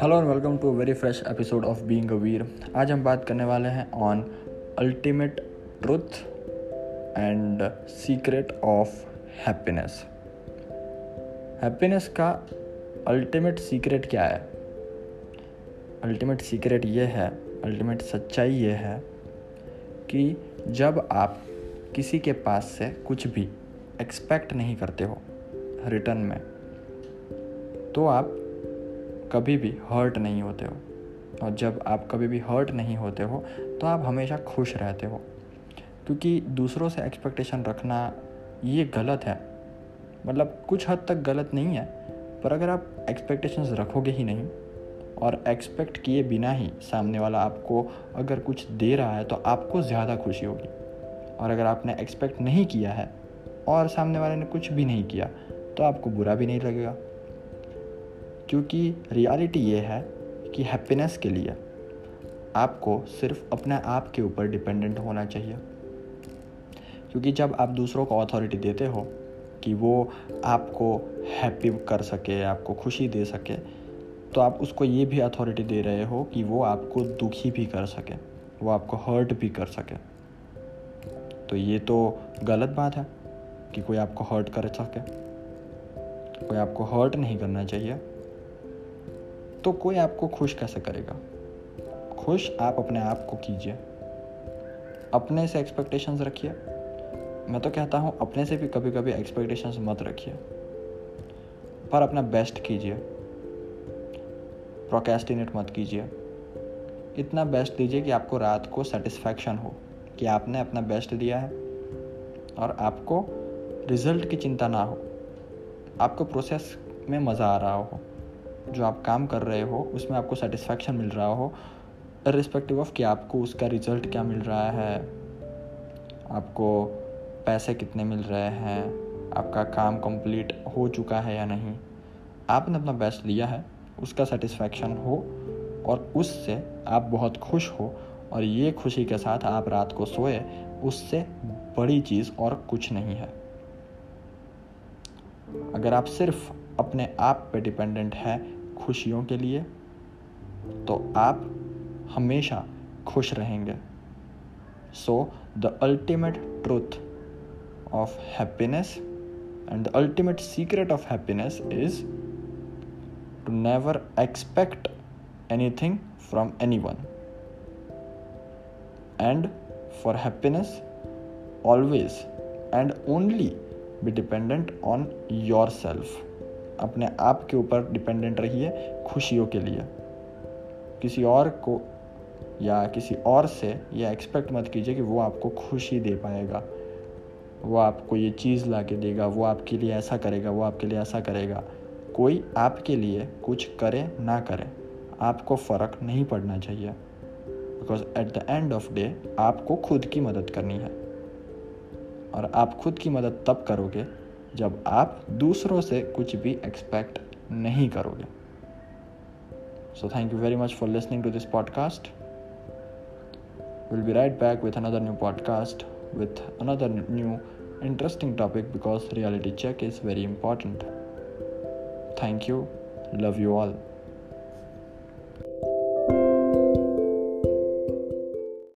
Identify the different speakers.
Speaker 1: Hello and welcome to very fresh episode of being a वीर आज हम बात करने वाले हैं on ultimate truth and secret of happiness happiness का अल्टीमेट सीक्रेट क्या है? अल्टीमेट सीक्रेट ये है अल्टीमेट सच्चाई ये है कि जब आप किसी के पास से कुछ भी एक्सपेक्ट नहीं करते हो रिटर्न में तो आप कभी भी हर्ट नहीं होते हो। और जब आप कभी भी हर्ट नहीं होते हो तो आप हमेशा खुश रहते हो। क्योंकि दूसरों से एक्सपेक्टेशन रखना, ये गलत है। मतलब कुछ हद तक गलत नहीं है, पर अगर आप एक्सपेक्टेशंस रखोगे ही नहीं, और एक्सपेक्ट किए बिना ही सामने वाला आपको अगर कुछ दे रहा है तो आपको ज़्यादा खुशी होगी। और अगर आपने एक्सपेक्ट नहीं किया है, और सामने वाले ने कुछ भी नहीं किया तो आपको बुरा भी नहीं लगेगा। क्योंकि रियलिटी ये है कि हैप्पीनेस के लिए आपको सिर्फ़ अपने आप के ऊपर डिपेंडेंट होना चाहिए। क्योंकि जब आप दूसरों को अथॉरिटी देते हो कि वो आपको हैप्पी कर सके, आपको खुशी दे सके तो आप उसको ये भी अथॉरिटी दे रहे हो कि वो आपको दुखी भी कर सके, वो आपको हर्ट भी कर सके। तो ये तो गलत बात है कि कोई आपको हर्ट कर सके, कोई आपको हर्ट नहीं करना चाहिए। तो कोई आपको खुश कैसे करेगा? खुश आप अपने आप को कीजिए। अपने से एक्सपेक्टेशंस रखिए। मैं तो कहता हूँ, अपने से भी कभी कभी एक्सपेक्टेशंस मत रखिए। पर अपना बेस्ट कीजिए। प्रोकेस्टिनेट मत कीजिए। इतना बेस्ट दीजिए कि आपको रात को सेटिस्फैक्शन हो कि आपने अपना बेस्ट दिया है। और आपको रिज़ल्ट की चिंता ना हो। आपको प्रोसेस में मज़ा आ रहा हो। जो आप काम कर रहे हो, उसमें आपको सेटिस्फैक्शन मिल रहा हो रिस्पेक्टिव ऑफ़ कि आपको उसका रिज़ल्ट क्या मिल रहा है, आपको पैसे कितने मिल रहे हैं, आपका काम कंप्लीट हो चुका है या नहीं, आपने अपना बेस्ट लिया है, उसका सेटिस्फैक्शन हो और उससे आप बहुत खुश हो और ये खुशी के साथ आप रात को सोए, उससे बड़ी चीज़ और कुछ नहीं है। अगर आप सिर्फ़ अपने आप पे डिपेंडेंट है खुशियों के लिए तो आप हमेशा खुश रहेंगे। So the ultimate truth of happiness and the ultimate secret of happiness is to never expect anything from anyone and for happiness always and only be dependent on yourself अपने आप के ऊपर डिपेंडेंट रहिए, खुशियों के लिए। किसी और को या किसी और से यह एक्सपेक्ट मत कीजिए कि वो आपको खुशी दे पाएगा। वो आपको ये चीज़ ला के देगा, वो आपके लिए ऐसा करेगा, वो आपके लिए ऐसा करेगा। कोई आपके लिए कुछ करे, ना करे, आपको फ़र्क नहीं पड़ना चाहिए। Because at the end of day आपको खुद की मदद करनी है। और आप खुद की मदद तब करोगे जब आप दूसरों से कुछ भी एक्सपेक्ट नहीं करोगे। So thank you very much for listening to this podcast will be right back with another new podcast with another new interesting topic because reality check is very important thank you love you all.